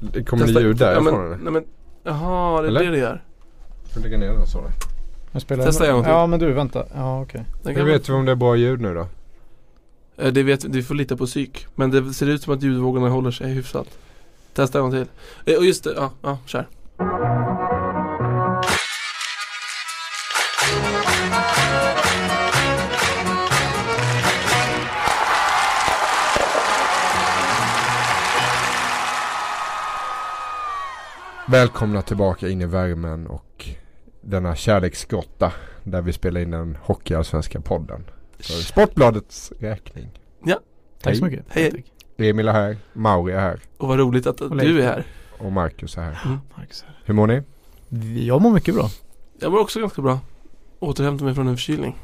Det kommer det ljud därifrån ja, men, eller? nej, men, Jaha, det är Eller? det det gör. Får lägga ner den spelar Testa en gång till. Ja men du vänta. Ja okej. Den Hur vet vi om det är bra ljud nu då? Eh, Det vet vi får lita på psyk. Men det ser ut som att ljudvågorna håller sig hyfsat. Testa en gång till. Eh, Och just det, ja, ja, kör. Välkomna tillbaka in i värmen och denna kärleksgrotta där vi spelar in den hockeyallsvenska podden. För Sportbladets räkning. Tack Hej. så mycket. Hej. Tack. Emil är här, Mauri är här Och vad roligt att du är här. och Marcus är här. Marcus här. Hur mår ni? Jag mår mycket bra. Jag mår också ganska bra. Återhämtar mig från en förkylning.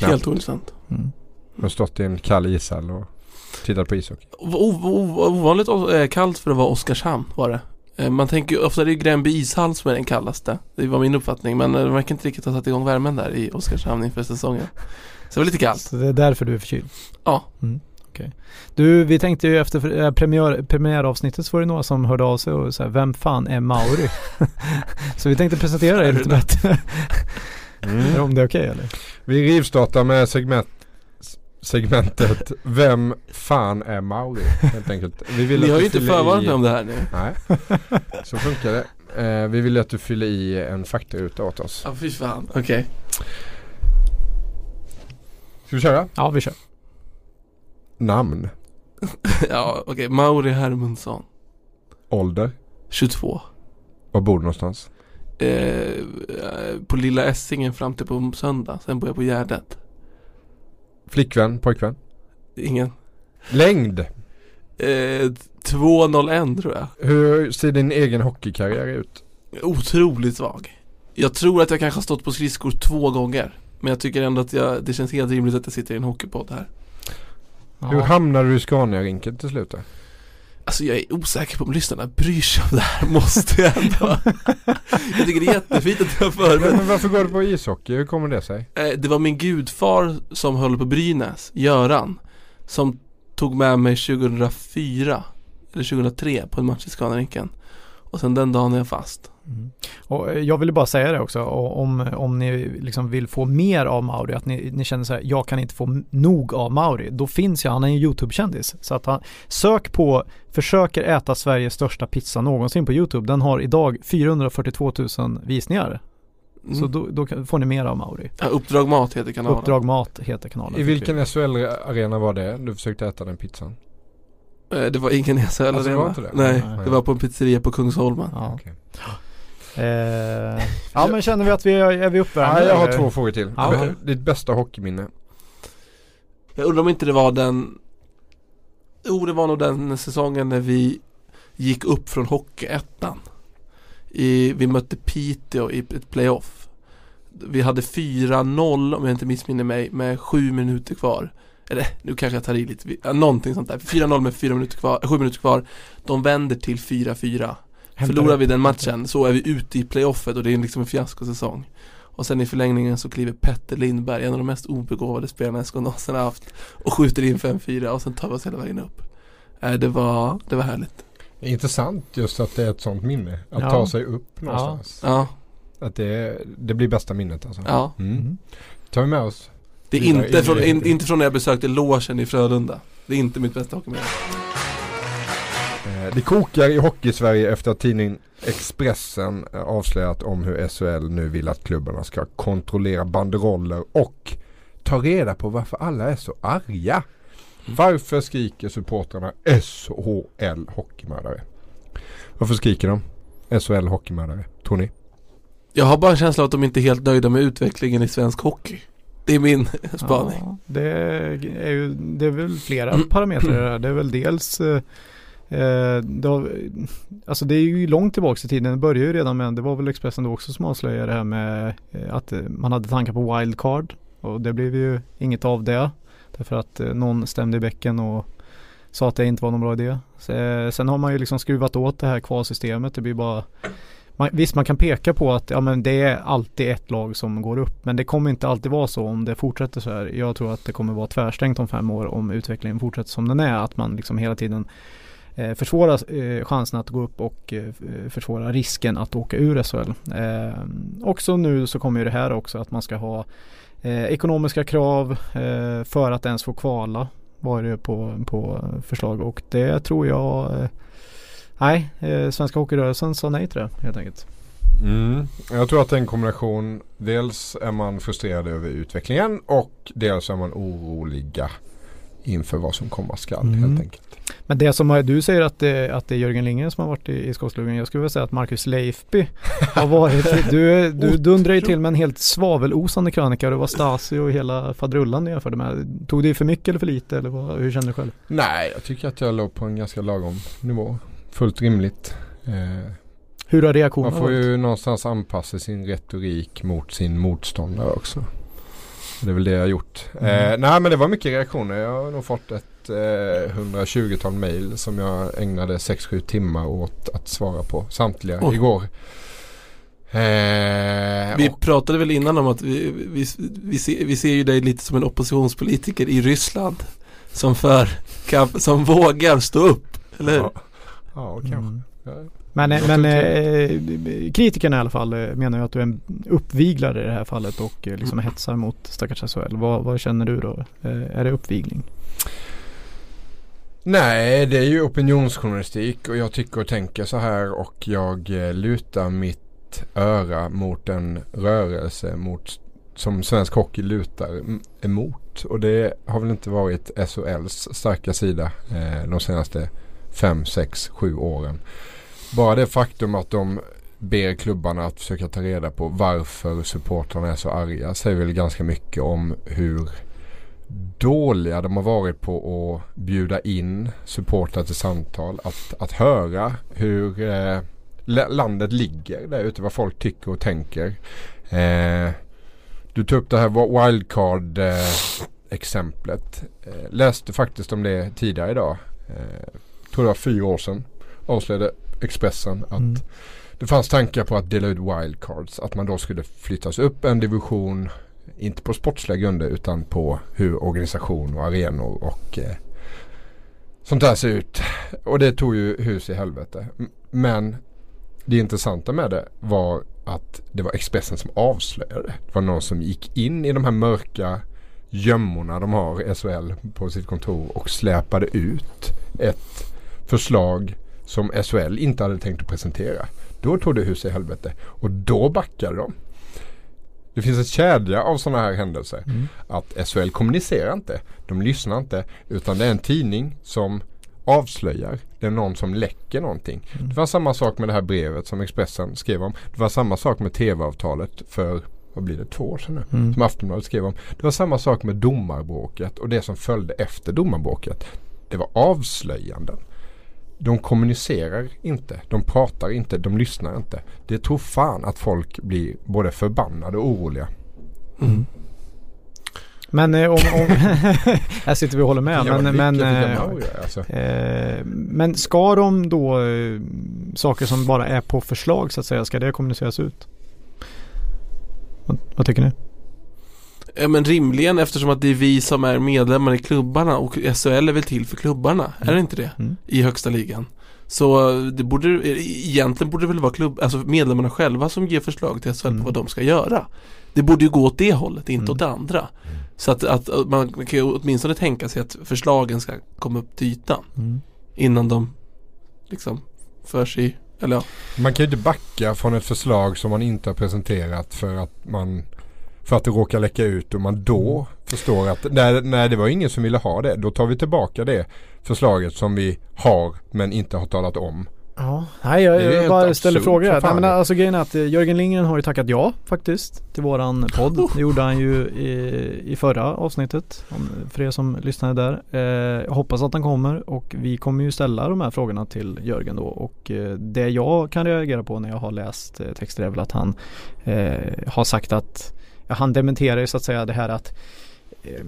Helt ointressant. Mm. Jag har stått i en kall ishall och tittat på ishockey. O- o- ovanligt eh, kallt för att vara Oskarshamn var det. Eh, Man tänker ju, ofta är det ju Gränby ishall som är den kallaste. Det var min uppfattning. Men eh, de verkar inte riktigt ha satt igång värmen där i Oskarshamn inför säsongen. Så det var lite kallt. Så det är därför du är förkyld? Ja. Mm. Okej. Du, vi tänkte ju efter äh, premiär, premiäravsnittet så var det några som hörde av sig och sa vem fan är Mauri? så vi tänkte presentera dig lite bättre. Mm. Om det är okej eller? Vi rivstartar med segment, segmentet Vem fan är Mauri? Helt enkelt. Vi vill Ni har ju inte förvarnat mig om det här nu. Nej, så funkar det. Eh, vi vill att du fyller i en faktaruta åt oss. Ja, fy fan. Okej. Ska vi köra? Ja, vi kör. Namn, ja, okej. Mauri Hermundsson. ålder, 22. var bor du någonstans? Eh, eh, på Lilla Essingen fram till på söndag. Sen bor jag på Gärdet. Flickvän, pojkvän? Ingen. Längd, Eh, 2.01 tror jag. hur ser din egen hockeykarriär ut? Otroligt svag. Jag tror att jag kanske har stått på skridskor två gånger. Men jag tycker ändå att jag, det känns helt rimligt att jag sitter i en hockeypodd här. Hur Ja. hamnade du i Scania-rinken till slut då? Alltså jag är osäker på om lyssnarna bryr sig om det här, måste jag ändå. jag tycker det är jättefint att du har förberett. Men varför går du på ishockey? Hur kommer det sig? Eh, Det var min gudfar som höll på Brynäs, Göran, som tog med mig 2004 eller 2003 på en match i Scanarinken. Och sen den dagen är jag fast. Mm. Och eh, jag ville bara säga det också, om, om ni liksom vill få mer av Mauri, att ni, ni känner så här, jag kan inte få nog av Mauri, då finns ju, han är en YouTube-kändis. Så att han, sök på, försöker äta Sveriges största pizza någonsin på YouTube, den har idag 442 000 visningar. Mm. Så då, då får ni mer av Mauri. ja, Uppdrag Mat heter kanalen. Uppdrag Mat heter kanalen. I vilken vi. SHL-arena var det du försökte äta den pizzan? Eh, Det var ingen i SHL Alltså, det var inte det? Nej, Nej. det var på en pizzeria på Kungsholmen. Ja. Okej. Eh, ja men känner vi att vi är, är vi uppvärmda? Nej, jag har eller? två frågor till. Ja, okej. Ditt bästa hockeyminne? Jag undrar om inte det var den Jo det var nog den säsongen när vi gick upp från Hockeyettan I, Vi mötte Piteå i ett playoff Vi hade 4-0 om jag inte missminner mig med sju minuter kvar Eller nu kanske jag tar i lite, ja, någonting sånt där 4-0 med fyra minuter kvar, sju minuter kvar De vänder till 4-4 Hämtar Förlorar vi den matchen så är vi ute i playoffet och det är liksom en fiaskosäsong Och sen i förlängningen så kliver Petter Lindberg, en av de mest obegåvade spelarna SK någonsin har haft Och skjuter in 5-4 och sen tar vi oss hela vägen upp äh, det, var, det var härligt Det är intressant just att det är ett sånt minne. Att Ja. ta sig upp någonstans. Ja, Att det, det blir bästa minnet alltså. ja Mm. Mm. Tar vi med oss. Det är inte in från, in, inte från när jag besökte logen i Frölunda Det är inte mitt bästa hockeyminne Det kokar i hockey-Sverige efter att tidningen Expressen eh, avslöjat om hur SHL nu vill att klubbarna ska kontrollera banderoller och ta reda på varför alla är så arga. Varför skriker supportrarna SHL hockeymördare? Varför skriker de SHL hockeymördare? Tror ni? Jag har bara en känsla av att de inte är helt nöjda med utvecklingen i svensk hockey Det är min spaning Ja, det är ju, det är väl flera Mm. parametrar i det här. Det är väl dels eh, Eh, det har, Alltså det är ju långt tillbaka i tiden. Det började ju redan med, det var väl Expressen då också som avslöjade det här med eh, att eh, man hade tankar på wildcard. Och det blev ju inget av det. Därför att eh, någon stämde i bäcken och sa att det inte var någon bra idé. Så, eh, sen har man ju liksom skruvat åt det här kvalsystemet. Det blir bara man, visst man kan peka på att ja, men det är alltid ett lag som går upp. Men det kommer inte alltid vara så om det fortsätter så här. Jag tror att det kommer vara tvärstängt om fem år om utvecklingen fortsätter som den är. Att man liksom hela tiden eh, försvåra eh, chansen att gå upp och eh, försvåra risken att åka ur SHL. Eh, också nu så kommer ju det här också att man ska ha eh, ekonomiska krav eh, för att ens få kvala var det på, på förslag och det tror jag eh, Nej, eh, Svenska Hockeyrörelsen sa nej till det helt enkelt. Mm. Jag tror att det är en kombination. Dels är man frustrerad över utvecklingen och dels är man oroliga inför vad som komma skall Mm. helt enkelt. Men det som du säger att det, att det är Jörgen Lindgren som har varit i, i skottgluggen. Jag skulle vilja säga att Marcus Leifby har varit Du, du dundrar ju till med en helt svavelosande krönika. Det var Stasi och hela faderullan du jämförde med. Tog det för mycket eller för lite eller vad, hur känner du själv? Nej, jag tycker att jag låg på en ganska lagom nivå. Fullt rimligt. Eh, Hur har reaktionerna man får varit? ju någonstans anpassa sin retorik mot sin motståndare också. Det är väl det jag har gjort. Mm. Eh, nej men det var mycket reaktioner. Jag har nog fått ett eh, 120-tal mail som jag ägnade 6-7 timmar åt att svara på. Samtliga Oj. igår. Eh, Vi och- pratade väl innan om att vi, vi, vi, ser, vi ser ju dig lite som en oppositionspolitiker i Ryssland. Som för som vågar stå upp. Eller hur? Ja, ja kanske. Mm. Ja. Men, men eh, kritikerna i alla fall eh, menar ju att du är en uppviglare i det här fallet och eh, liksom hetsar mot stackars SHL. Vad, vad känner du då? Eh, är det uppvigling? Nej, det är ju opinionsjournalistik och jag tycker och tänker så här och jag eh, lutar mitt öra mot en rörelse mot, som svensk hockey lutar emot. Och det har väl inte varit SHLs starka sida eh, de senaste fem, sex, sju åren. Bara det faktum att de ber klubbarna att försöka ta reda på varför supportrarna är så arga säger väl ganska mycket om hur dåliga de har varit på att bjuda in supportrar till samtal. Att, att höra hur eh, la- landet ligger där ute, vad folk tycker och tänker. Eh, du tog upp det här wa- wildcard eh, exemplet. Eh, läste faktiskt om det tidigare idag. Eh, tror det var fyra år sedan. Avslöjade Expressen att Mm. det fanns tankar på att dela ut wildcards. Att man då skulle flyttas upp en division. Inte på sportsliga grunder utan på hur organisation och arenor och eh, sånt där ser ut. Och det tog ju hus i helvete. Men det intressanta med det var att det var Expressen som avslöjade det. Det var någon som gick in i de här mörka gömmorna de har SHL på sitt kontor och släpade ut ett förslag som SHL inte hade tänkt att presentera. Då tog det hus i helvete och då backade de. Det finns en kedja av sådana här händelser. Mm. Att SHL kommunicerar inte. De lyssnar inte. Utan det är en tidning som avslöjar. Det är någon som läcker någonting. Mm. Det var samma sak med det här brevet som Expressen skrev om. Det var samma sak med tv-avtalet för, vad blir det, två år sedan nu? Mm. Som Aftonbladet skrev om. Det var samma sak med domarbråket och det som följde efter domarbråket. Det var avslöjanden. De kommunicerar inte, de pratar inte, de lyssnar inte. Det tror fan att folk blir både förbannade och oroliga. Mm. Men eh, om, om här sitter vi och håller med. Jävla Men, men, eh, alltså. eh, men ska de då eh, saker som bara är på förslag så att säga, ska det kommuniceras ut? Vad, vad tycker ni? Ja, men rimligen eftersom att det är vi som är medlemmar i klubbarna och SHL är väl till för klubbarna, är det inte det? Mm. I högsta ligan. Så det borde, egentligen borde det väl vara klubb, alltså medlemmarna själva som ger förslag till SHL Mm. på vad de ska göra. Det borde ju gå åt det hållet, inte Mm. åt det andra. Så att, att man kan ju åtminstone tänka sig att förslagen ska komma upp till ytan Mm. innan de liksom för sig, eller ja. Man kan ju inte backa från ett förslag som man inte har presenterat för att man för att det råkar läcka ut och man då förstår att nej, nej det var ingen som ville ha det. Då tar vi tillbaka det förslaget som vi har men inte har talat om. Ja, nej jag, jag bara ställer frågor Nej, men alltså grejen är att eh, Jörgen Lindgren har ju tackat ja faktiskt till våran podd. Det gjorde han ju i, i förra avsnittet. För er som lyssnade där. Eh, jag hoppas att han kommer och vi kommer ju ställa de här frågorna till Jörgen då. Och eh, det jag kan reagera på när jag har läst eh, texter är väl att han eh, har sagt att han dementerar ju så att säga det här att eh,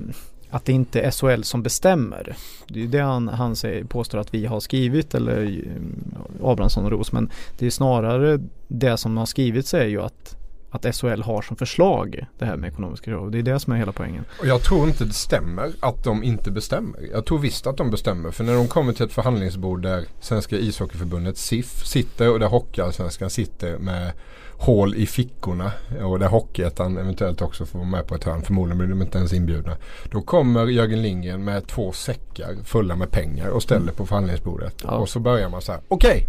att det inte är SHL som bestämmer. Det är ju det han, han säger, påstår att vi har skrivit eller eh, Abrahamsson och Ros. Men det är snarare det som har skrivits är ju att att SHL har som förslag det här med ekonomiska krav. Det är det som är hela poängen. Och jag tror inte det stämmer att de inte bestämmer. Jag tror visst att de bestämmer. För när de kommer till ett förhandlingsbord där Svenska ishockeyförbundet SIF sitter och där Hockeyallsvenskan sitter med hål i fickorna och där Hockeyettan eventuellt också får vara med på ett hörn. Förmodligen blir de inte ens inbjudna. Då kommer Jörgen Lindgren med två säckar fulla med pengar och ställer på förhandlingsbordet. Ja. Och så börjar man så här. Okej,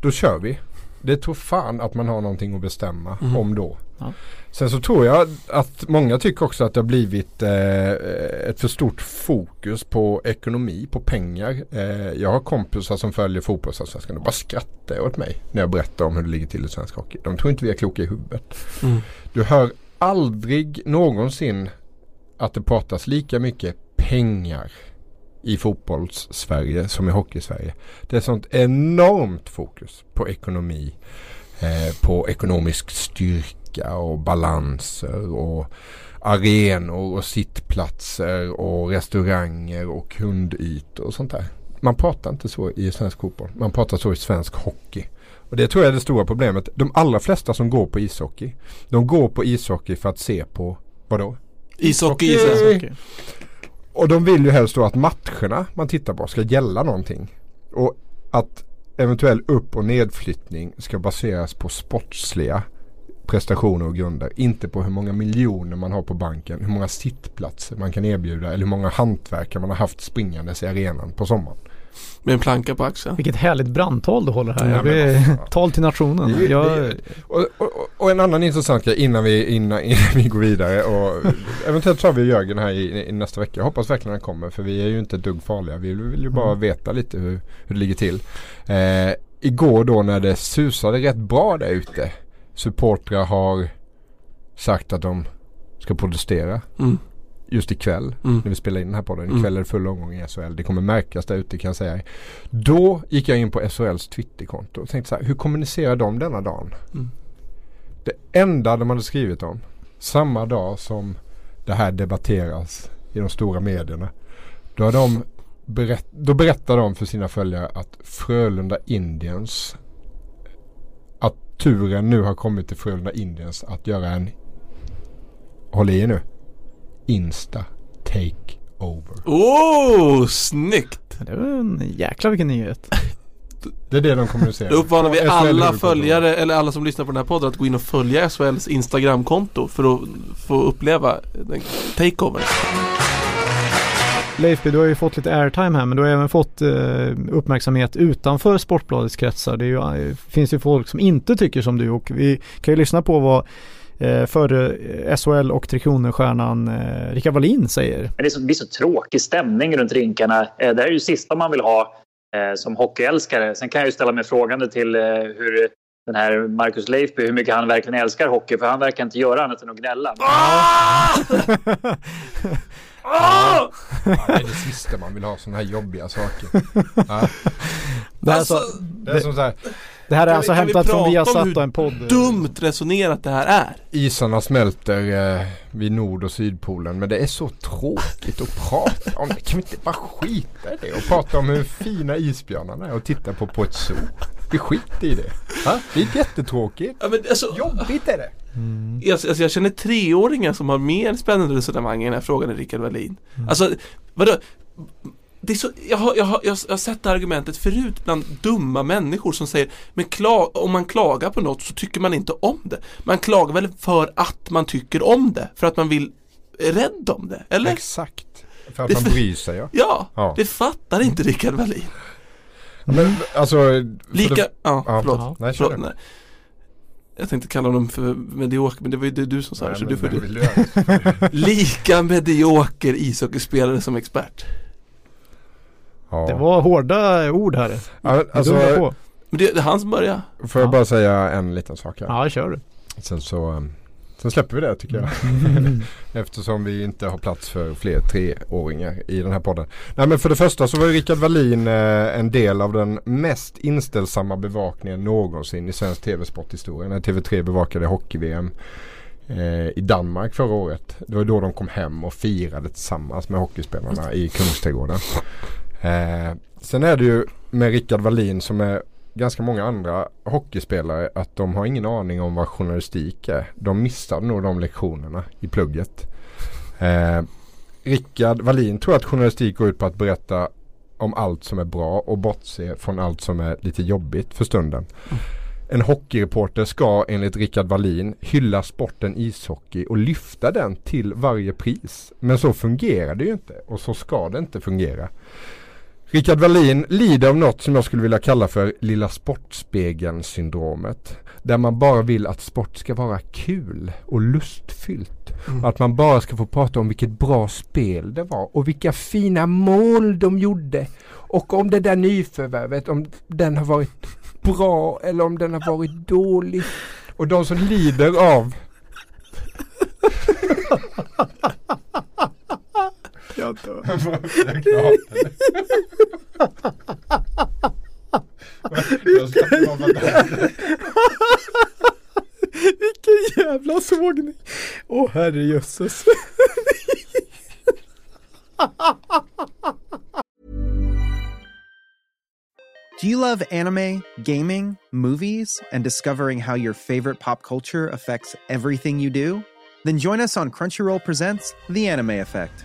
då kör vi. Det tror fan att man har någonting att bestämma Mhm. om då. Ja. Sen så tror jag att många tycker också att det har blivit eh, ett för stort fokus på ekonomi, på pengar. Eh, jag har kompisar som följer fotbollsallsvenskan och bara skrattar åt mig när jag berättar om hur det ligger till i svensk hockey. De tror inte vi är kloka i huvudet. Mm. Du hör aldrig någonsin att det pratas lika mycket pengar i fotbolls-Sverige som i hockey-Sverige. Det är sånt enormt fokus på ekonomi, eh, på ekonomisk styrka och balanser och arenor och sittplatser och restauranger och kundytor och sånt där. Man pratar inte så i svensk fotboll. Man pratar så i svensk hockey. Och det tror jag är det stora problemet. De allra flesta som går på ishockey. De går på ishockey för att se på vadå? Ishockey Ishockey. gissar jag. Och de vill ju helst då att matcherna man tittar på ska gälla någonting. Och att eventuell upp och nedflyttning ska baseras på sportsliga prestationer och grunder. Inte på hur många miljoner man har på banken, hur många sittplatser man kan erbjuda eller hur många hantverkare man har haft springandes i arenan på sommaren. Med en planka på axeln. Vilket härligt brandtal du håller här. Ja, men fan. tal till nationen. Det jag, det Och, och, och en annan intressant grej innan vi, innan, innan vi går vidare och eventuellt har vi Jörgen här i, i nästa vecka. Jag hoppas verkligen han kommer för vi är ju inte dugg farliga. Vi vill ju bara Mm. veta lite hur, hur det ligger till. Eh, igår då när det susade rätt bra där ute. Supportrar har sagt att de ska protestera Mm. Just ikväll Mm. när vi spelar in den här podden. Mm. Ikväll är det full omgång i SHL. Det kommer märkas där ute kan jag säga. Då gick jag in på SHLs Twitterkonto och tänkte så här, hur kommunicerar de denna dagen? Mm. Det enda de hade skrivit om samma dag som det här debatteras i de stora medierna. Då, har de berätt, då berättar de för sina följare att Frölunda Indians att turen nu har kommit till Frölunda Indians att göra en håll i er nu Insta take over. Oh, snyggt! det var en jäkla vilken nyhet. Det är det de kommunicerar. Då uppmanar vi alla följare eller alla som lyssnar på den här podden att gå in och följa SHLs Instagramkonto för att få uppleva den takeover. Leifby, du har ju fått lite airtime här men du har även fått eh, uppmärksamhet utanför Sportbladets kretsar. Det är ju, eh, finns ju folk som inte tycker som du och vi kan ju lyssna på vad eh, förre eh, SHL och Tre Kronor-stjärnan eh, Rickard Wallin säger. Men det, är så, det blir så tråkig stämning runt rinkarna. Eh, Det här är ju sista man vill ha eh, som hockeyälskare. Sen kan jag ju ställa mig frågande till eh, hur den här Marcus Leifby, hur mycket han verkligen älskar hockey. För han verkar inte göra annat än att gnälla. Ah! Ah! Ja, det är det sista man vill ha sådana här jobbiga saker. Ja. Det här, Alltså, alltså, Det är som så här, det här är kan alltså vi- hämtat från Viasat och en podd. dumt resonerat det här är. isarna smälter eh, vid Nord och Sydpolen men det är så tråkigt att prata om det. Kan vi inte bara skita i det och prata om hur fina isbjörnarna är och titta på på ett zoo? Vi skiter i det. Ha? Det är jättetråkigt. Ja, men alltså, Jobbigt är det. Mm. jag, alltså, jag känner treåringar som har mer spännande resonemang i den här frågan än Rickard Wallin. Alltså, vadå? Det är så, jag, har, jag, har, jag har sett det argumentet förut bland dumma människor som säger Men kla, om man klagar på något så tycker man inte om det. Man klagar väl för att man tycker om det. För att man vill är rädd om det, eller? Exakt. För att Det- man bryr sig ja. Ja, Ja. det fattar inte Rickard Wallin. Men alltså. Lika, det- ja, Ja, förlåt. ja. Nej, förlåt nej. Jag tänkte kalla honom för medioker, men det var ju det du som sa det, Nej, så men du får det du. vill jag. Lika medioker ishockeyspelare som expert. Ja. Det var hårda ord här. Ja, men Det alltså, på. Men det, det är han som börjar. får jag Ja. bara säga en liten sak här. Ja, kör du. Sen så um, Sen släpper vi det tycker jag. Eftersom vi inte har plats för fler treåringar i den här podden. Nej men för det första så var ju Rickard Wallin eh, en del av den mest inställsamma bevakningen någonsin i svensk tv-sporthistoria. När TV3 bevakade hockey-VM eh, i Danmark förra året. Det var då de kom hem och firade tillsammans med hockeyspelarna i Kungsträdgården. Eh, sen är det ju med Rickard Wallin som är ganska många andra hockeyspelare att de har ingen aning om vad journalistik är. De missade nog de lektionerna i plugget. Eh, Rickard Wallin tror att journalistik går ut på att berätta om allt som är bra och bortse från allt som är lite jobbigt för stunden. En hockeyreporter ska enligt Rickard Wallin hylla sporten ishockey och lyfta den till varje pris. Men så fungerar det ju inte och så ska det inte fungera. Rickard Wallin lider av något som jag skulle vilja kalla för lilla sportspegeln syndromet. Där man bara vill att sport ska vara kul och lustfyllt. Mm. Att man bara ska få prata om vilket bra spel det var och vilka fina mål de gjorde. Och om det där nyförvärvet, om den har varit bra eller om den har varit dålig. Och de som lider av Jag dör. Vilken jävla sågning. Åh herrejösses. Do you love anime, gaming, movies, and discovering how your favorite pop culture affects everything you do? Then join us on Crunchyroll Presents The Anime Effect.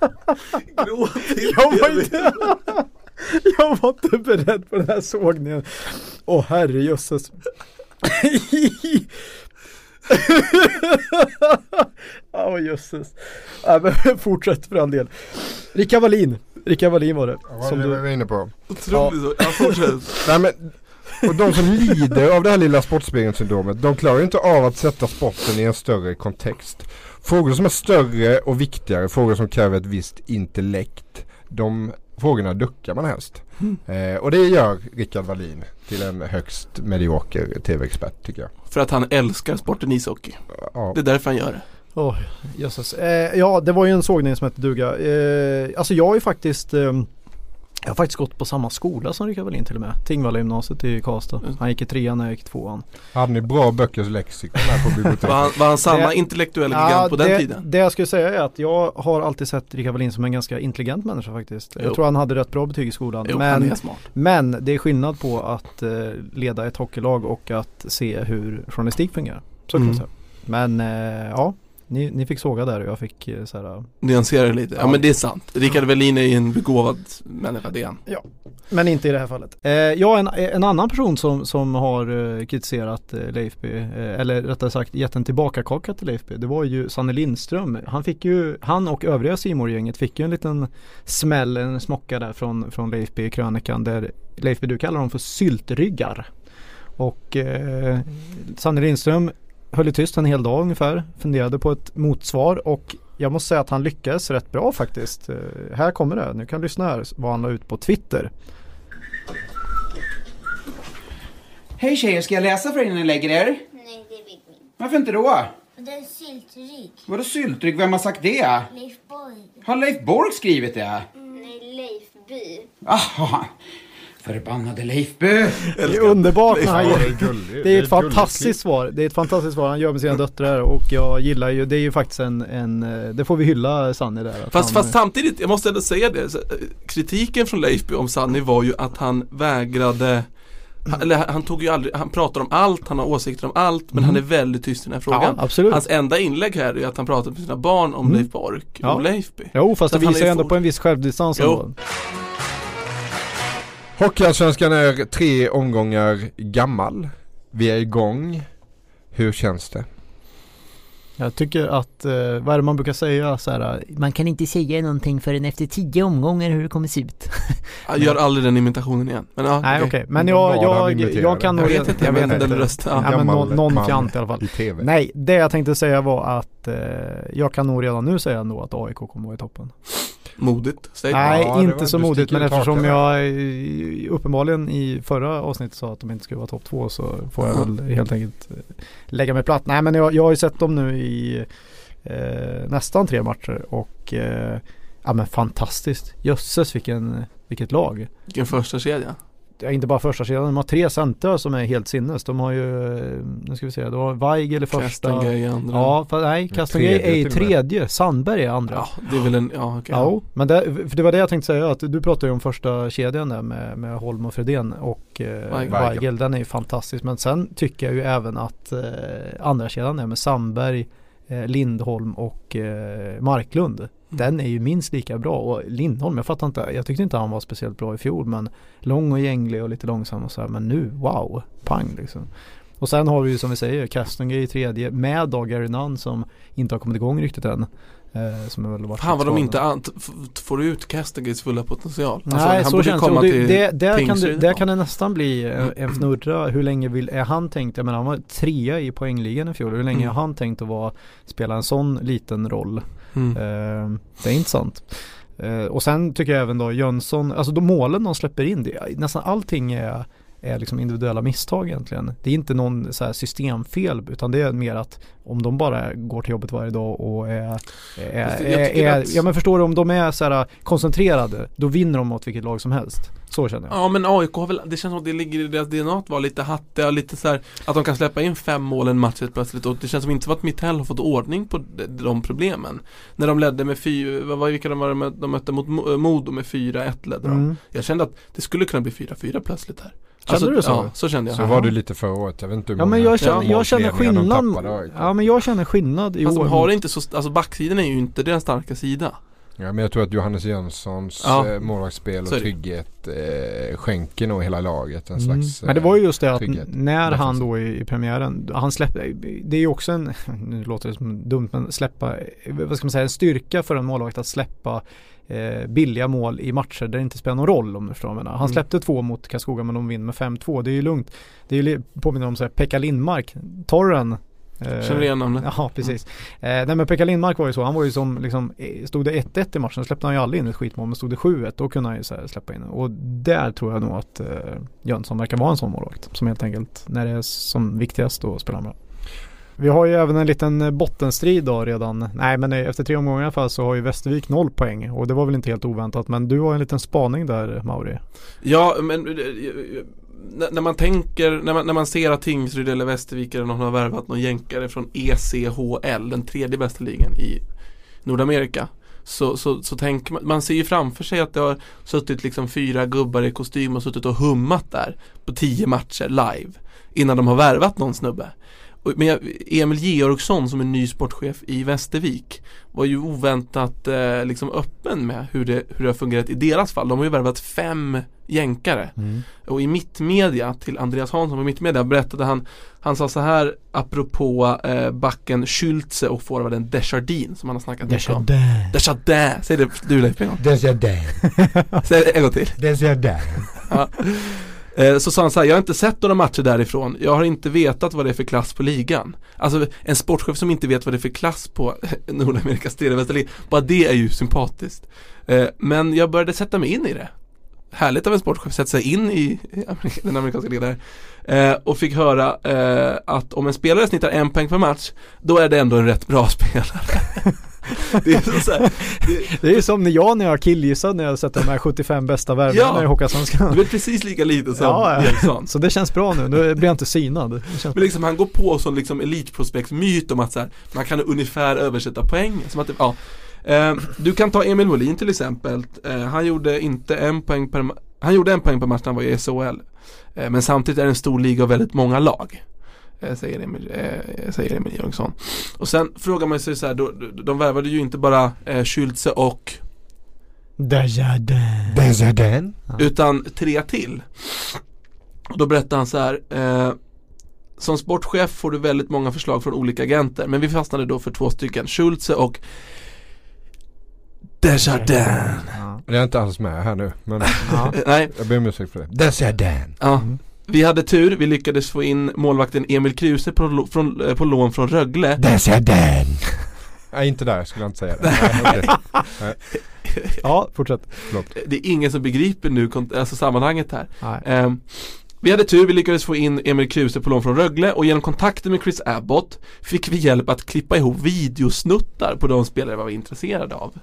Jag var inte, jag var inte beredd på den här sågningen. Åh herrejösses. Ja jösses. Ja, men fortsätt för all del. Rickard Wallin. Rickard Wallin var det. Som Som du du, var inne på. Otroligt så. Ja, fortsätt. Nej, men, och de som lider av det här lilla sportspegelsyndromet de klarar ju inte av att sätta sporten i en större kontext. Frågor som är större och viktigare, frågor som kräver ett visst intellekt, de frågorna duckar man helst. Eh, och det gör Rickard Wallin till en högst medioker tv-expert tycker jag. För att han älskar sporten ishockey. Ja. Det är därför han gör det. Jösses. Eh, ja det var ju en sågning som hette duga. Eh, alltså jag ju faktiskt eh, jag har faktiskt gått på samma skola som Rickard Wallin till och med. Tingvalla gymnasiet i Karlstad. Han gick i trean när jag gick i tvåan. Hade ni bra böckers lexikon här på biblioteket? Var han, var han samma Det- intellektuella gigant på den det, tiden? Det jag skulle säga är att jag har alltid sett Rickard Wallin som en ganska intelligent människa faktiskt. Jo. Jag tror han hade rätt bra betyg i skolan. Jo, han men, är smart. men det är skillnad på att eh, leda ett hockeylag och att se hur journalistik fungerar. Så kan Mm. säga. Men eh, ja, ni, ni fick såga där och jag fick eh, så här, Nyansera det lite. Ja, Ja. men det är sant. Rickard Wallin är ju en begåvad människa, det är han. Men inte i det här fallet. Eh, ja, en, en annan person som, som har eh, kritiserat eh, Leifby, eh, eller rättare sagt gett en tillbakakaka till Leifby, det var ju Sanne Lindström. Han fick ju, han och övriga simor gänget fick ju en liten smäll, en smocka där från, från Leifby i krönikan där Leifby, du kallar dem för syltryggar. Och eh, Sanne Lindström höll tyst en hel dag ungefär, funderade på ett motsvar och jag måste säga att han lyckades rätt bra faktiskt. Eh, här kommer det, nu kan du lyssna här vad han la ut på Twitter. Hej tjejer, ska jag läsa för er innan ni lägger er? Nej, det vill vi inte. Varför inte då? Den är syltrik. Vadå syltryck? Vem har sagt det? Leif Borg. Har Leif Borg skrivit det? Nej, Leifby. Aha! Förbannade Leifby! Det är underbart när han Ja, ger, det är gulligt. Det är ett fantastiskt svar. Det är ett fantastiskt svar han gör med sina döttrar och jag gillar ju, det är ju faktiskt en, en eh, det får vi hylla Sanny där. Fast, han, fast samtidigt, jag måste ändå säga det. eh, Kritiken från Leifby om Sanni var ju att han vägrade han, eller han tog ju aldrig, han pratar om allt, han har åsikter om allt men han är väldigt tyst i den här Ja, frågan. absolut. Hans enda inlägg här är att han pratar med sina barn om Mm. Leif Bork Ja. och Leifby. Jo fast Så det att han visar ju ändå på en viss självdistans Jo. ändå. Hockeyallsvenskan är tre omgångar gammal. Vi är igång. Hur känns det? Jag tycker att, eh, vad är det man brukar säga så här, man kan inte säga någonting förrän efter tio omgångar hur det kommer se ut. Jag gör aldrig den imitationen igen. Men, ja, Nej okej, okej. men jag, jag, jag kan nog Jag vet inte, jag vet den rösten. Ja, men Gammal någon, någon fjant i alla fall. I tv. Nej, det jag tänkte säga var att eh, jag kan nog redan nu säga ändå att AIK kommer vara i toppen. Modigt. Säg. Nej, Ja, inte var- så modigt men eftersom jag eh, uppenbarligen i förra avsnittet sa att de inte skulle vara topp två så får jag väl helt enkelt eh, lägga mig platt. Nej men jag, jag har ju sett dem nu i eh, nästan tre matcher och eh, ja men fantastiskt. Jösses vilken, vilket lag. Vilken första kedja. Ja, inte bara första sidan, de har tre center som är helt sinnes. De har ju, nu ska vi se, de har Weigel i första. Kastengay i andra. Ja, för, nej, Kastengay tredje är i tredje, Sandberg är andra. Ja, det är väl en, ja okej. Ja, men det, för det var det jag tänkte säga att du pratade ju om första kedjan där med, med Holm och Fredén och eh, Weigel. Weigel. Den är ju fantastisk men sen tycker jag ju även att eh, andra kedjan är med Sandberg, Lindholm och eh, Marklund. Den är ju minst lika bra och Lindholm, jag fattar inte, jag tyckte inte han var speciellt bra i fjol men lång och gänglig och lite långsam och så här men nu, wow, pang liksom. Och sen har vi ju som vi säger Kastengay i tredje med Dag Arinan som inte har kommit igång riktigt än. Eh, som är väl varit Fan vad de inte an- får ut Castaгаys fulla potential. Nej Alltså, han så känns komma det, till det där, kan det där kan det nästan bli en, en fnurra. Hur länge vill, är han tänkt, jag menar han var trea i poängligan i fjol. Hur länge Mm. har han tänkt att vara, spela en sån liten roll? Mm. Eh, det är intressant. Eh, och sen tycker jag även då Jönsson, alltså de målen de släpper in, det, nästan allting är är liksom individuella misstag egentligen. Det är inte någon så systemfel utan det är mer att om de bara går till jobbet varje dag och är, är, är, att- ja men förstår du om de är så här koncentrerade då vinner de mot vilket lag som helst. Så känner jag. Ja men AIK har väl, det känns som att det ligger i deras DNA att vara lite hattiga och lite så här att de kan släppa in fem mål en match helt plötsligt och det känns som inte som att Mittell har fått ordning på de, de problemen. När de ledde med fyra, vad var vilka de var de, mötte mot Mo- Modo med 4-1 ledde de. Mm. Jag kände att det skulle kunna bli 4-4 plötsligt här. Kände du så? Ja, så kände jag. Så var det lite förra året. Jag vet inte hur Ja men jag känner, jag känner skillnad. tappade. Ja men jag känner skillnad i Fast år. de har inte så, alltså backsidan är ju inte deras starka sida. Ja men jag tror att Johannes Jönssons Ja. eh, målvaktsspel och trygghet eh, skänker nog hela laget en Mm. slags Men det var ju just det att trygghet. när han då i, i premiären, han släppte, det är ju också en, nu låter det som dumt men släppa, vad ska man säga, en styrka för en målvakt att släppa eh, billiga mål i matcher där det inte spelar någon roll om du förstår vad jag menar. Han Mm. släppte två mot Karlskoga men de vinner med 5-2, det är ju lugnt. Det är ju påminner om så här, Pekka Lindmark, torren. eh, Känner igen namnet? Ja, precis. Eh, nej men Pekka Lindmark var ju så, han var ju som liksom, eh, stod det 1-1 i matchen släppte han ju aldrig in ett skitmål, men stod det 7-1 då kunde han ju släppa in. Och där tror jag nog att eh, Jönsson verkar vara en sån målvakt som helt enkelt, när det är som viktigast då spelar han bra. Vi har ju även en liten bottenstrid då redan. Nej men efter tre omgångar i alla fall så har ju Västervik noll poäng och det var väl inte helt oväntat men du har en liten spaning där Mauri. Ja, men eh, när, man tänker, när man, när man ser att Tingsryd eller Västervik eller någon har värvat någon jänkare från ECHL, den tredje bästa ligan i Nordamerika. Så, så, så tänker man, man ser ju framför sig att det har suttit liksom fyra gubbar i kostym och suttit och hummat där på tio matcher live innan de har värvat någon snubbe. Men Emil Georgsson som är ny sportchef i Västervik var ju oväntat eh, liksom öppen med hur det, hur det har fungerat i deras fall. De har ju värvat fem jänkare. Och i mittmedia till Andreas Hansson på mittmedia berättade han Han sa så här apropå eh, backen Schultze och forwarden Desjardins som han har snackat mycket om. Desjardins, säg det du Leif en gång Säg det en gång till. Ja. Eh, så sa han så här, jag har inte sett några matcher därifrån. Jag har inte vetat vad det är för klass på ligan. Alltså en sportchef som inte vet vad det är för klass på Nordamerikas tredje bästa liga Bara det är ju sympatiskt. Eh, men jag började sätta mig in i det. Härligt av en sportchef att sätta sig in i den amerikanska ligan där. Eh, och fick höra att om en spelare snittar en poäng per match Då är det ändå en rätt bra spelare. Det är så, här, det, Det är ju som när jag när jag killgissade när jag sett de här 75 bästa värvningarna Ja. i Hockeyallsvenskan. Du är precis lika lite som Ja. Eriksson Så det känns bra nu, nu blir jag inte synad. Känns Men liksom han går på som liksom elitprospektsmyt om att så här, man kan ungefär översätta poäng. Som att det, ja. eh, du kan ta Emil Molin till exempel. Eh, han gjorde inte en poäng per Han gjorde en poäng per match när han var i SHL. Eh, men samtidigt är det en stor liga och väldigt många lag. Eh, säger Emil, eh, säger Emil Jönsson. Och sen frågar man sig så här, då, de, de värvade ju inte bara eh, Schultze och Desjardins. Desjardins. utan tre till. Och då berättar han så här. Eh, som sportchef får du väldigt många förslag från olika agenter men vi fastnade då för två stycken, Schulze och Desjardins. Ja. Jag är inte alls med här nu men Ja. Nej, jag ber om ursäkt för det. Desjardins. ja. Vi hade tur, vi lyckades få in målvakten Emil Kruse på, från, eh, på lån från Rögle Desjardins. Nej inte där skulle jag inte säga det. Nej, ja, fortsätt. Det är ingen som begriper nu alltså sammanhanget här. Ehm, Vi hade tur, vi lyckades få in Emil Kruse på lån från Rögle och genom kontakter med Chris Abbott fick vi hjälp att klippa ihop videosnuttar på de spelare vi var intresserade av.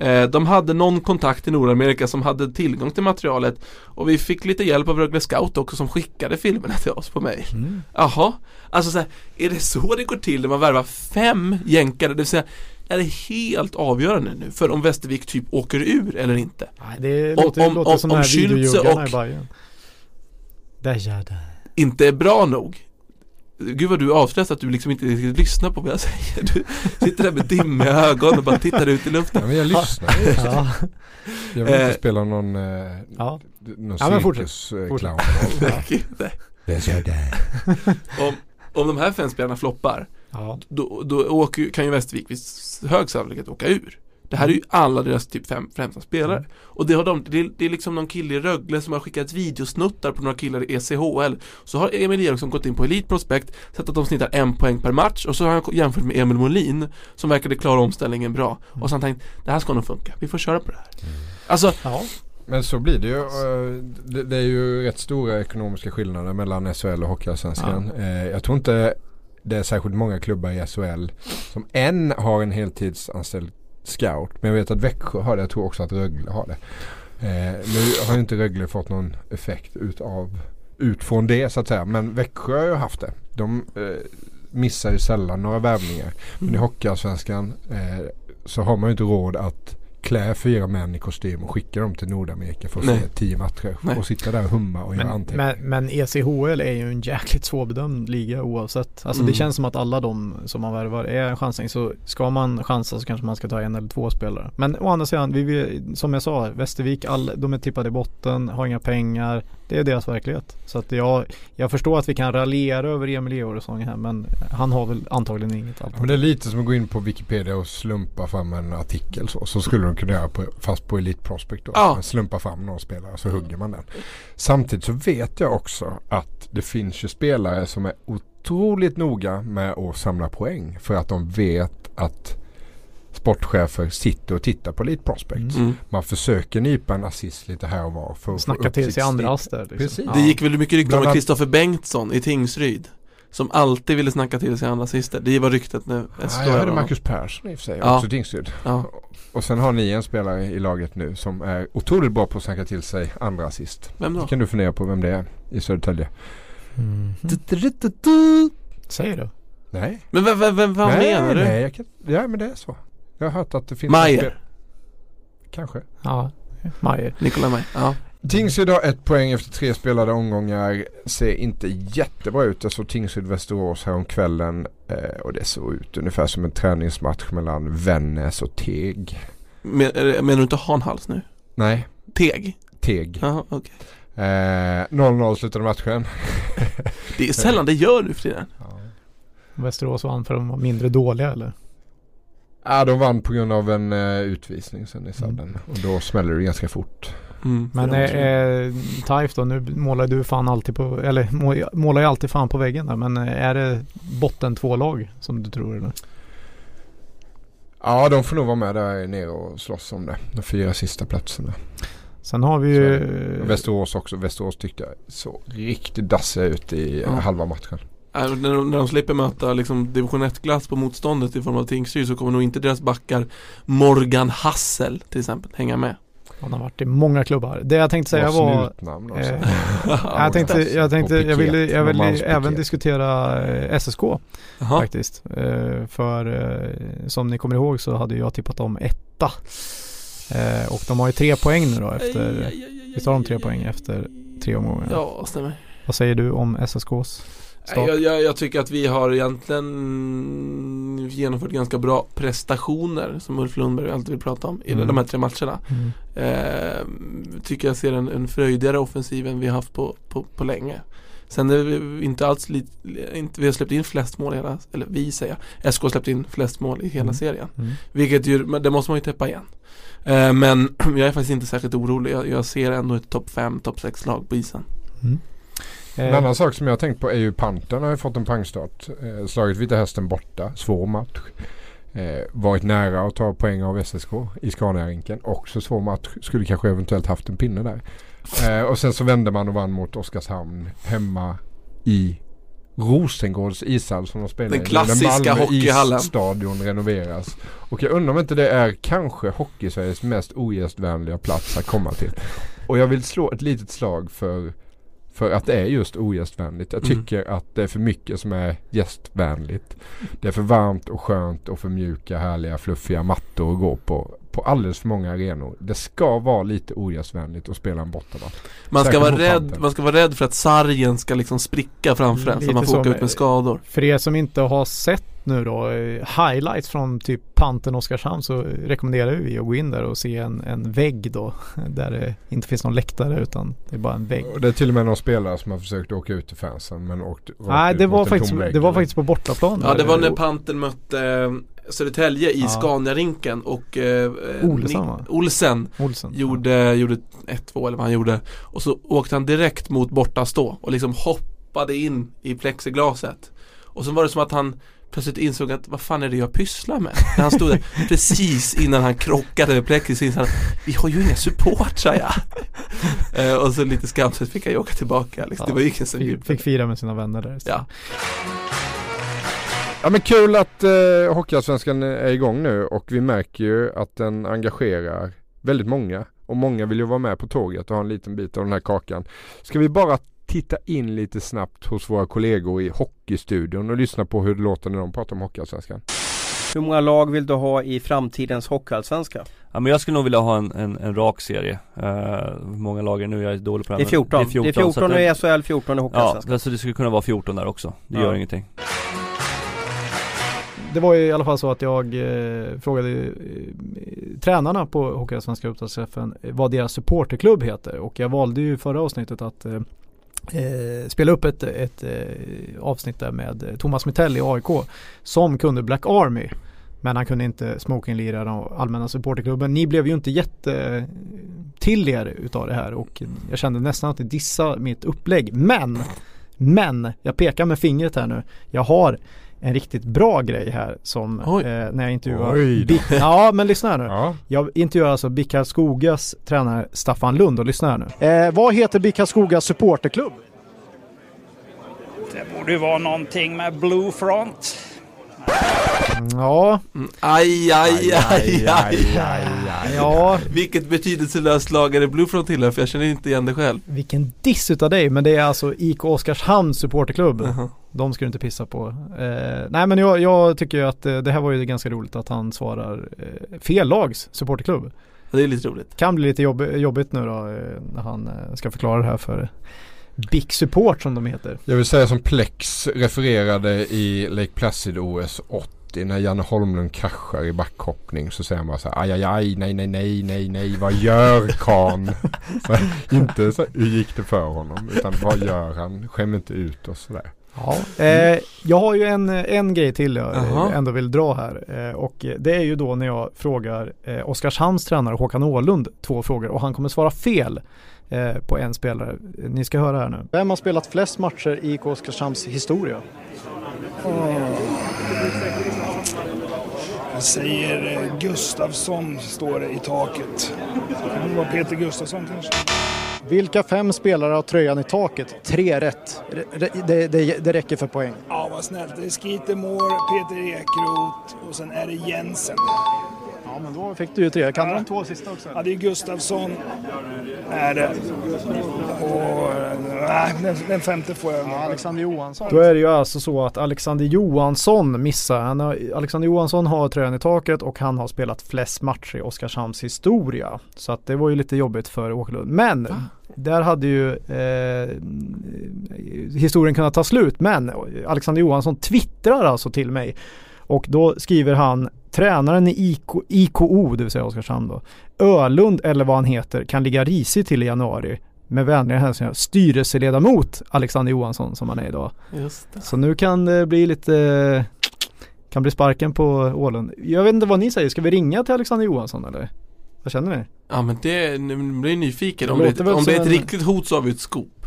Eh, De hade någon kontakt i Nordamerika som hade tillgång till materialet och vi fick lite hjälp av Rögle Scout också som skickade filmerna till oss på mail. Mm. Jaha, alltså så här, är det så det går till när man värvar fem jänkare? Det vill säga, är det helt avgörande nu för om Västervik typ åker ur eller inte? Nej, det Om- låter, om- låter om- som om videojuggarna och- Bajen. Desjardins. inte är bra nog Gud vad du avslöjar att du liksom inte riktigt lyssnar på vad jag säger Du sitter där med dimmiga ögon och bara tittar ut i luften Ja, men jag lyssnar. Ja. Jag vill inte Eh, spela någon, eh, Ja. någon Ja, cirkusclown. Om, om de här fem spelarna floppar Ja. Då, då åker, kan ju Västervik vid hög sannolikhet åka ur Det här är ju alla deras typ fem främsta spelare Mm. Och det har de, det är, det är liksom någon kille i Rögle som har skickat videosnuttar på några killar i ECHL Så har Emil Eriksson gått in på Elite Prospect Sett att de snittar en poäng per match och så har han jämfört med Emil Molin Som verkade klara omställningen bra Och så har han tänkt, det här ska nog funka, vi får köra på det här Alltså, Ja. Men så blir det ju. eh, Det, är ju rätt stora ekonomiska skillnader mellan SHL och Hockeyallsvenskan. Eh, Jag tror inte det är särskilt många klubbar i SHL som än har en heltidsanställd scout. Men jag vet att Växjö har det. Jag tror också att Rögle har det. Eh, nu har ju inte Rögle fått någon effekt utav, ut från det så att säga. Men Växjö har ju haft det. De eh, missar ju sällan några värvningar. Men i Hockeyallsvenskan eh, så har man ju inte råd att klä fyra män i kostym och skicka dem till Nordamerika för att Nej. se tio matcher. Nej. Och sitta där och humma och göra Men, anteckningar. men, men ECHL är ju en jäkligt svårbedömd liga oavsett. Alltså Mm. det känns som att alla de som man värvar är en chansning. Så ska man chansa så kanske man ska ta en eller två spelare. Men å andra sidan, vi, vi, som jag sa, Västervik, all, de är tippade i botten, har inga pengar. Det är deras verklighet. Så att jag, jag förstår att vi kan raljera över Emil Georgsson här men han har väl antagligen inget Ja, men det är lite som att gå in på Wikipedia och slumpa fram en artikel så. Så skulle de kunna göra på, fast på Elite Prospect då. Ja. Man slumpar fram någon spelare så hugger man den. Samtidigt så vet jag också att det finns ju spelare som är otroligt noga med att samla poäng. För att de vet att sportchefer sitter och tittar på Elite Prospects. mm. Man försöker nypa en assist lite här och var. För att Snacka till sig andra där. Liksom. Precis. Ja. Det gick väl mycket rykten om Kristoffer Bengtsson i Tingsryd Som alltid ville snacka till sig andra sista Det var ryktet när Ja, jag honom. Marcus Persson i och för sig. Ja. Också Tingsryd. Ja, Och sen har ni en spelare i laget nu som är otroligt bra på att snacka till sig andra assist. vem då? Det kan du fundera på vem det är i Södertälje. Mhm. Säger du? Nej. Men vad nej, menar du? Nej, jag kan, ja men det är så. Jag har hört att det finns... Majer. spel- Kanske. Ja, Majer. Nikolaj ja Tingsryd har ett poäng efter tre spelade omgångar. Ser inte jättebra ut. Jag såg Tingsryd-Västerås här om kvällen eh, och det såg ut ungefär som en träningsmatch mellan Vännäs och Teg. Men, menar du inte Hanhals nu? Nej, Teg? Teg. Jaha, okej Eh, 0-0 slutade matchen. Det är sällan det gör nu för tiden Västerås vann för att de var mindre dåliga eller? Ja, de vann på grund av en eh, utvisning sen i sadden. Och då smäller det ganska fort. Mm, Men som- eh, eh, Taif då, nu målar du fan alltid på, eller må- målar ju alltid fan på väggen där. Men eh, är det botten två lag som du tror eller? Ja, de får nog vara med där nere och slåss om det. De fyra sista platserna. Sen har vi ju är Västerås också. Västerås tyckte jag så riktigt dassiga ut i Ja. halva matchen. Äh, när, de, när de slipper möta liksom division 1-glass på motståndet i form av Tingsryd så kommer nog inte deras backar Morgan Hassel till exempel hänga med Han har varit i många klubbar. Det jag tänkte säga var också. eh, jag tänkte, jag tänkte, jag ville, jag ville även diskutera eh, SSK Jaha, faktiskt. Eh, för eh, som ni kommer ihåg så hade jag tippat om etta. Eh, och de har ju tre poäng nu då efter, visst har de tre poäng efter tre omgångar? Ja, stämmer Vad säger du om SSKs? Jag, jag, jag tycker att vi har egentligen genomfört ganska bra prestationer som Ulf Lundberg alltid vill prata om i Mm. de här tre matcherna. Mm. Eh, tycker jag ser en, en fröjdigare offensiv än vi har haft på, på, på länge. Sen är vi inte alls li, inte, vi har släppt in flest mål i hela, eller vi säger SK har släppt in flest mål i hela Mm. serien. Mm. Vilket ju, det måste man ju täppa igen. Eh, men jag är faktiskt inte särskilt orolig. Jag, jag ser ändå ett topp 5, topp 6 lag på isen. En Eh, annan sak som jag har tänkt på är ju Pantern har ju fått en pangstart. Eh, slagit Vita Hästen borta, svår match. Eh, varit nära att ta poäng av SSK i Scaniarinken. Också svår match. Skulle kanske eventuellt haft en pinne där. Eh, och sen så vände man och vann mot Oskarshamn hemma i Rosengårds ishall som de spelar Den i. klassiska Malmö hockeyhallen. isstadion renoveras. Och jag undrar om inte det är kanske Hockeysveriges mest ogästvänliga plats att komma till. Och jag vill slå ett litet slag för för att det är just ogästvänligt. Jag Mm. tycker att det är för mycket som är gästvänligt. Det är för varmt och skönt och för mjuka, härliga, fluffiga mattor att gå på. På alldeles för många arenor. Det ska vara lite ogästvänligt att spela en bortamatch. Man ska, vara rädd, man ska vara rädd för att sargen ska liksom spricka framför en så man får åka ut med- med skador. För er som inte har sett nu då eh, highlights från typ Panten Oskarshamn så rekommenderar vi att gå in där och se en, en vägg då där det inte finns någon läktare utan det är bara en vägg. Och det är till och med någon spelare som har försökt åka ut till fansen men åkt rakt Nej det var, faktiskt, vägg. det var faktiskt på bortaplan. Ja det var när Panten mötte eh, Södertälje i Ja. Scaniarinken och eh, Olsson, Ni- va? Olsen Olsen. gjorde, gjorde 1-2 eller vad han gjorde. Och så åkte han direkt mot bortastå och liksom hoppade in i plexiglaset. Och så var det som att han plötsligt insåg att vad fan är det jag pysslar med? När han stod där precis innan han krockade med plexi så insåg han Vi har ju inga supportrar ja. eh, Och så lite skamset fick han ju åka tillbaka liksom. Det var ju ingen som Fick, gjorde fick fira med sina vänner där. Ja. Ja men kul att eh, Hockeyallsvenskan är igång nu och vi märker ju att den engagerar väldigt många. Och många vill ju vara med på tåget och ha en liten bit av den här kakan. Ska vi bara titta in lite snabbt hos våra kollegor i Hockeystudion och lyssna på hur det låter när de pratar om Hockeyallsvenskan. Hur många lag vill du ha i framtidens Hockeyallsvenska? Ja men jag skulle nog vilja ha en, en, en rak serie. Uh, hur många lag är det nu? Jag är dålig på det Det här, är men 14. Det är 14, så att i SHL, 14 i Ja, Hockeyallsvenskan. alltså det skulle kunna vara 14 där också. Det Ja. gör ingenting. Det var ju i alla fall så att jag eh, frågade eh, tränarna på Hockeyallsvenska uppdragsträffen vad deras supporterklubb heter och jag valde ju förra avsnittet att eh, eh, spela upp ett, ett eh, avsnitt där med eh, Thomas Mitell i AIK som kunde Black Army men han kunde inte smokinglira den allmänna supporterklubben. Ni blev ju inte jätte eh, till er utav det här och jag kände nästan att det dissade mitt upplägg. Men, men, jag pekar med fingret här nu. Jag har en riktigt bra grej här som eh, när jag intervjuar Oj då. Bi- Ja men lyssna här nu. Ja. Jag intervjuar alltså BIK Karlskogas tränare Staffan Lund och lyssna här nu. Eh, vad heter BIK Karlskogas supporterklubb? Det borde ju vara någonting med Blue Front. Ja, Aj, aj, aj, aj, aj, ja, Vilket betydelselöst lag är det Bluefront tillhör? För jag känner inte igen det själv. vilken diss utav dig men det är alltså IK Oskarshamns supporterklubb. De ska du inte pissa på. Eh, nej men jag, jag tycker ju att eh, det här var ju ganska roligt att han svarar eh, fel lags supporterklubb. Det är lite roligt. Kan bli lite jobb, jobbigt nu då när han ska förklara det här för BIK Support som de heter. Jag vill säga som Plex refererade i Lake Placid OS 80 när Janne Holmlund kraschar i backhoppning så säger han bara så här aj aj aj nej nej nej nej nej vad gör kan? inte så hur gick det för honom utan vad gör han? Skäm inte ut oss sådär. Ja. Eh, jag har ju en, en grej till jag eh, Jaha. ändå vill dra här eh, och det är ju då när jag frågar eh, Oskarshamns tränare Håkan Åhlund två frågor och han kommer svara fel eh, på en spelare. Ni ska höra här nu. Vem har spelat flest matcher i IK Oskarshamns historia? Jag säger eh, Gustafsson står det i taket. Kan det vara Peter Gustafsson kanske? Vilka fem spelare har tröjan i taket? Tre rätt. Det, det, det räcker för poäng. Ja, vad snällt. Det är Skeetermore, Peter Ekeroth och sen är det Jensen. Ja men då fick du ju tre. Kan du de två sista också? Ja, det är Gustafsson. Är det. Och nej, den, den femte får jag. Alexander Johansson. Då är det ju alltså så att Alexander Johansson missar. Han har, Alexander Johansson har tröjan i taket och han har spelat flest matcher i Oskarshamns historia. Så att det var ju lite jobbigt för Åkerlund. Men där hade ju eh, historien kunnat ta slut. Men Alexander Johansson twittrar alltså till mig. Och då skriver han Tränaren i IK, IKO, det vill säga Oskarshamn då. Ölund eller vad han heter kan ligga risigt till i januari. Med vänliga hälsningar styrelseledamot Alexander Johansson som han är idag. Just det. Så nu kan det bli lite kan bli sparken på Ålund. Jag vet inte vad ni säger, ska vi ringa till Alexander Johansson eller? Vad känner ni? Ja men det, nu blir jag nyfiken. Det Om det, väl om det är ett en- riktigt hot så har vi ett scoop.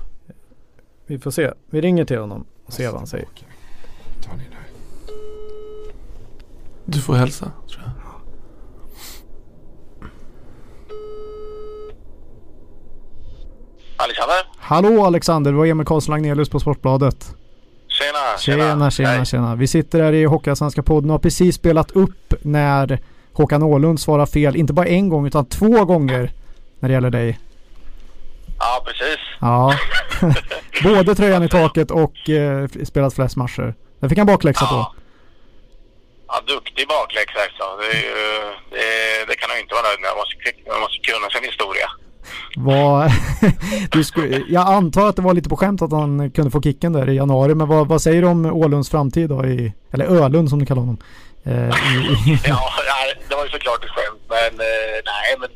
Vi får se. Vi ringer till honom och ser vad han säger. Du får hälsa, tror jag. Alexander? Hallå Alexander, det var Emil Karlsson Lagnelius på Sportbladet. Tjena, Tjena, tjena, tjena. Vi sitter här i Hockeyallsvenska podden och har precis spelat upp när Håkan Åhlund svarar fel, inte bara en gång utan två gånger när det gäller dig. Ja, precis. Ja. Både tröjan i taket och eh, spelat flest matcher. Där fick han bakläxa på. Ja, duktig bakläxa alltså. Det, ju, det, det kan han inte vara nöjd med. Man måste, man måste kunna sin historia. Vad, du sku, jag antar att det var lite på skämt att han kunde få kicken där i januari, men vad, vad säger du om Åhlunds framtid då? I, eller Ölund som du kallar honom. Eh, i, Ja, det var ju såklart ett skämt. Men eh, nej, men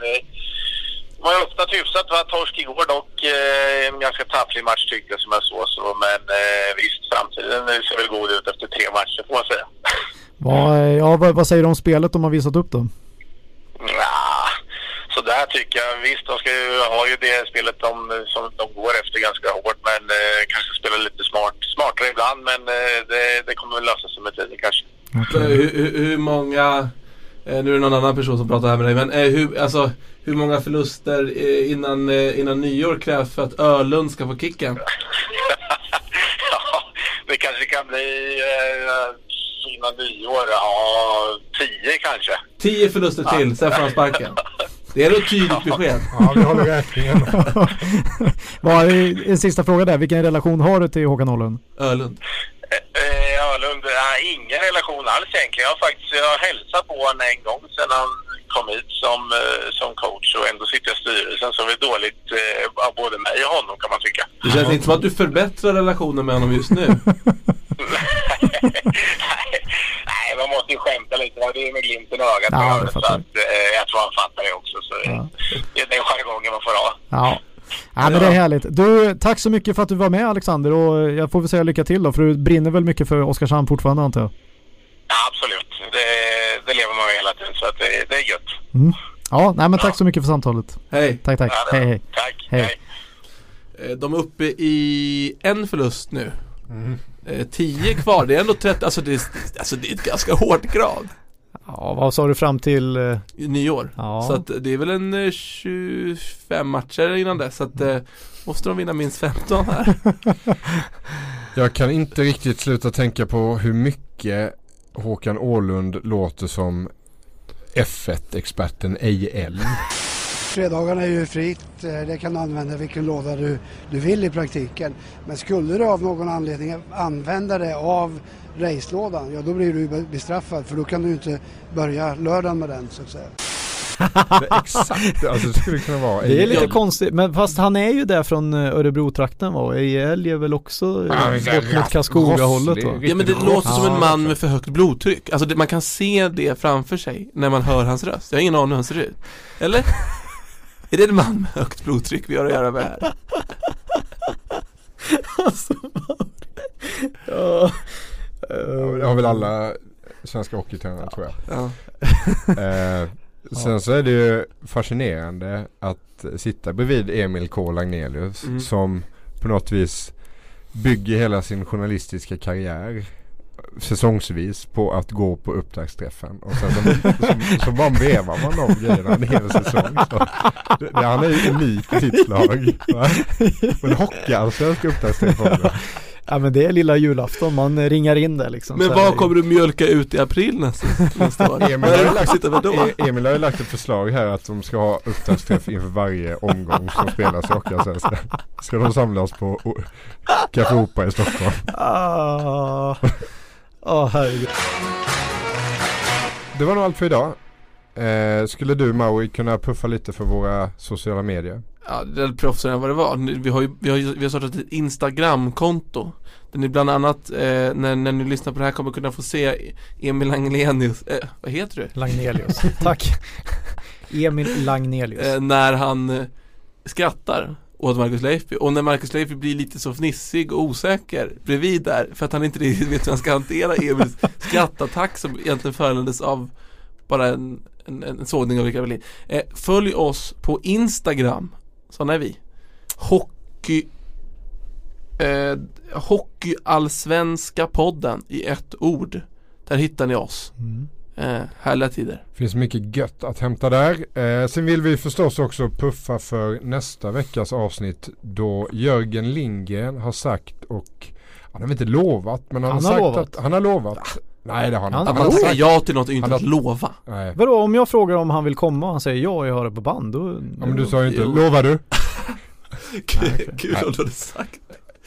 var ju öppnat hyfsat. Var torsk igår dock. Eh, en ganska tafflig match tyckte jag som jag såg. Så, men eh, visst, framtiden ser väl god ut efter tre matcher får man säga. vad, ja, vad, vad säger du om spelet de har visat upp då? Ja, så där tycker jag. Visst, de ska ju ha ju det spelet de, som de går efter ganska hårt. Men eh, kanske spela lite smart, smartare ibland. Men eh, det, det kommer väl lösa sig med tiden kanske. Hur, hur, hur många, eh, nu är det någon annan person som pratar här med dig, men eh, hur, alltså, hur många förluster eh, innan, eh, innan nyår krävs för att Ölund ska få kicken? Det kanske kan bli eh, innan nyår. Ja, tio kanske. Tio förluster till, sen får han sparken. Det är ett tydligt besked. Ja, vi håller räkningen. Vad, en sista fråga där, vilken relation har du till Håkan Åhlund? Ölund. Eh, Ölund, nej, ingen relation alls egentligen. Jag har faktiskt jag har hälsat på honom en gång sedan han kom hit som, eh, som coach och ändå sitter i styrelsen så det är dåligt eh, av både mig och honom kan man tycka. Det känns inte som att du förbättrar relationen med honom just nu. Nej, man måste ju skämta lite. Det är med glimten i ögat. Ja, det så att, eh, jag tror han fattar det också. Så ja. Det är den jargongen man får ha. Ja. Ja, men det är härligt. Du, tack så mycket för att du var med Alexander och jag får väl säga lycka till då för du brinner väl mycket för Oskarshamn fortfarande antar jag? Ja, absolut. Det, det lever man med hela tiden så att det, det är gött. Mm. Ja, nej, men tack så mycket för samtalet. Hej. Tack, tack. Ja, hej, hej. Tack. Hej. hej. Eh, de är uppe i en förlust nu. Mm. Eh, 10 kvar, det är ändå 30, alltså det, är, alltså det är ett ganska hårt krav. Ja, vad sa du fram till? Eh? Nyår. Ja. Så att det är väl en eh, 25 matcher innan dess. Så att eh, måste de vinna minst 15 här. Jag kan inte riktigt sluta tänka på hur mycket Håkan Åhlund låter som F1-experten Ejl. Fredagarna är ju fritt, eh, det kan du använda vilken låda du, du vill i praktiken. Men skulle du av någon anledning använda det av racelådan, ja då blir du bestraffad för då kan du inte börja lördagen med den så att säga. Exakt, alltså det skulle kunna vara Det är lite konstigt, men fast han är ju där från eh, Örebro-trakten va? Älg är väl också bort mot Karlskoga-hållet va? Ja men det låter som en man med för högt blodtryck. Alltså det, man kan se det framför sig när man hör hans röst. Jag har ingen aning hur han ser ut. Eller? Är det en man med högt blodtryck vi har att göra med här? alltså, ja. Det har väl alla svenska hockeytränare tror jag. Ja. Eh, sen så är det ju fascinerande att sitta bredvid Emil K Lagnelius Mm. som på något vis bygger hela sin journalistiska karriär säsongsvis på att gå på upptaktsträffen och sen så, så, så bara vevar man de grejerna en hel säsong. Så, det, han är ju unik i sitt slag. va? Men hockeyallsvensk upptaktsträff också. Ja men det är lilla julafton, man ringar in det liksom. Men vad kommer du mjölka ut i april nästa, nästa år? Emil har, ju lagt, Sitter vi då? E- Emil har ju lagt ett förslag här att de ska ha upptaktsträff inför varje omgång som spelas i Hockeyallsvenskan. Ska de samlas på Café Opera i Stockholm. Ah. Åh herregud. Det var nog allt för idag. Eh, skulle du Maui kunna puffa lite för våra sociala medier? Ja, det är proffsigare än vad det var. Vi har ju vi har, vi har startat ett Instagramkonto. Där ni bland annat, eh, när, när ni lyssnar på det här kommer kunna få se Emil Anglenius, eh, vad heter du? Lagnelius. Tack. Emil Lagnelius. Eh, när han eh, skrattar åt Marcus Leifby och när Marcus Leifby blir lite så fnissig och osäker bredvid där för att han inte riktigt vet hur han ska hantera Emils skrattattack som egentligen föranleddes av bara en, en, en sågning av Rickard Wallin. Eh, följ oss på Instagram, sådana är vi. Hockey eh, Hockeyallsvenska podden i ett ord. Där hittar ni oss. Mm. Eh, härliga tider. Finns mycket gött att hämta där. Eh, sen vill vi förstås också puffa för nästa veckas avsnitt då Jörgen Lindgren har sagt och han har inte lovat men han, Han har har sagt lovat. att han har lovat. Nej det har han Han- inte. Att Han man har säger ja till något är ju inte att lova. Nej. Vadå om jag frågar om han vill komma och han säger ja jag har det på band då Ja men du sa ju inte, Jo. lovar du? Kul om du hade sagt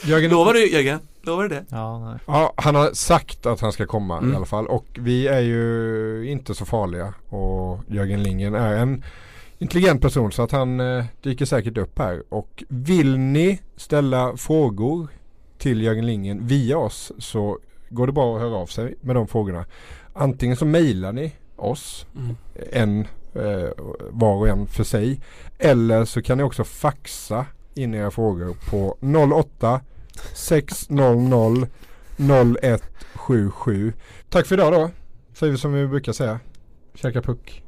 Jörgen, Lovar du Jörgen? Lovar du det? Ja nej Ja, han har sagt att han ska komma Mm. i alla fall och vi är ju inte så farliga och Jörgen Lindgren är en intelligent person så att han eh, dyker säkert upp här och vill ni ställa frågor till Jörgen Lindgren via oss så går det bra att höra av sig med de frågorna. Antingen så mejlar ni oss Mm. en eh, var och en för sig eller så kan ni också faxa in era frågor på 08 600 0177. Tack för idag då. Säger vi som vi brukar säga. Käka puck.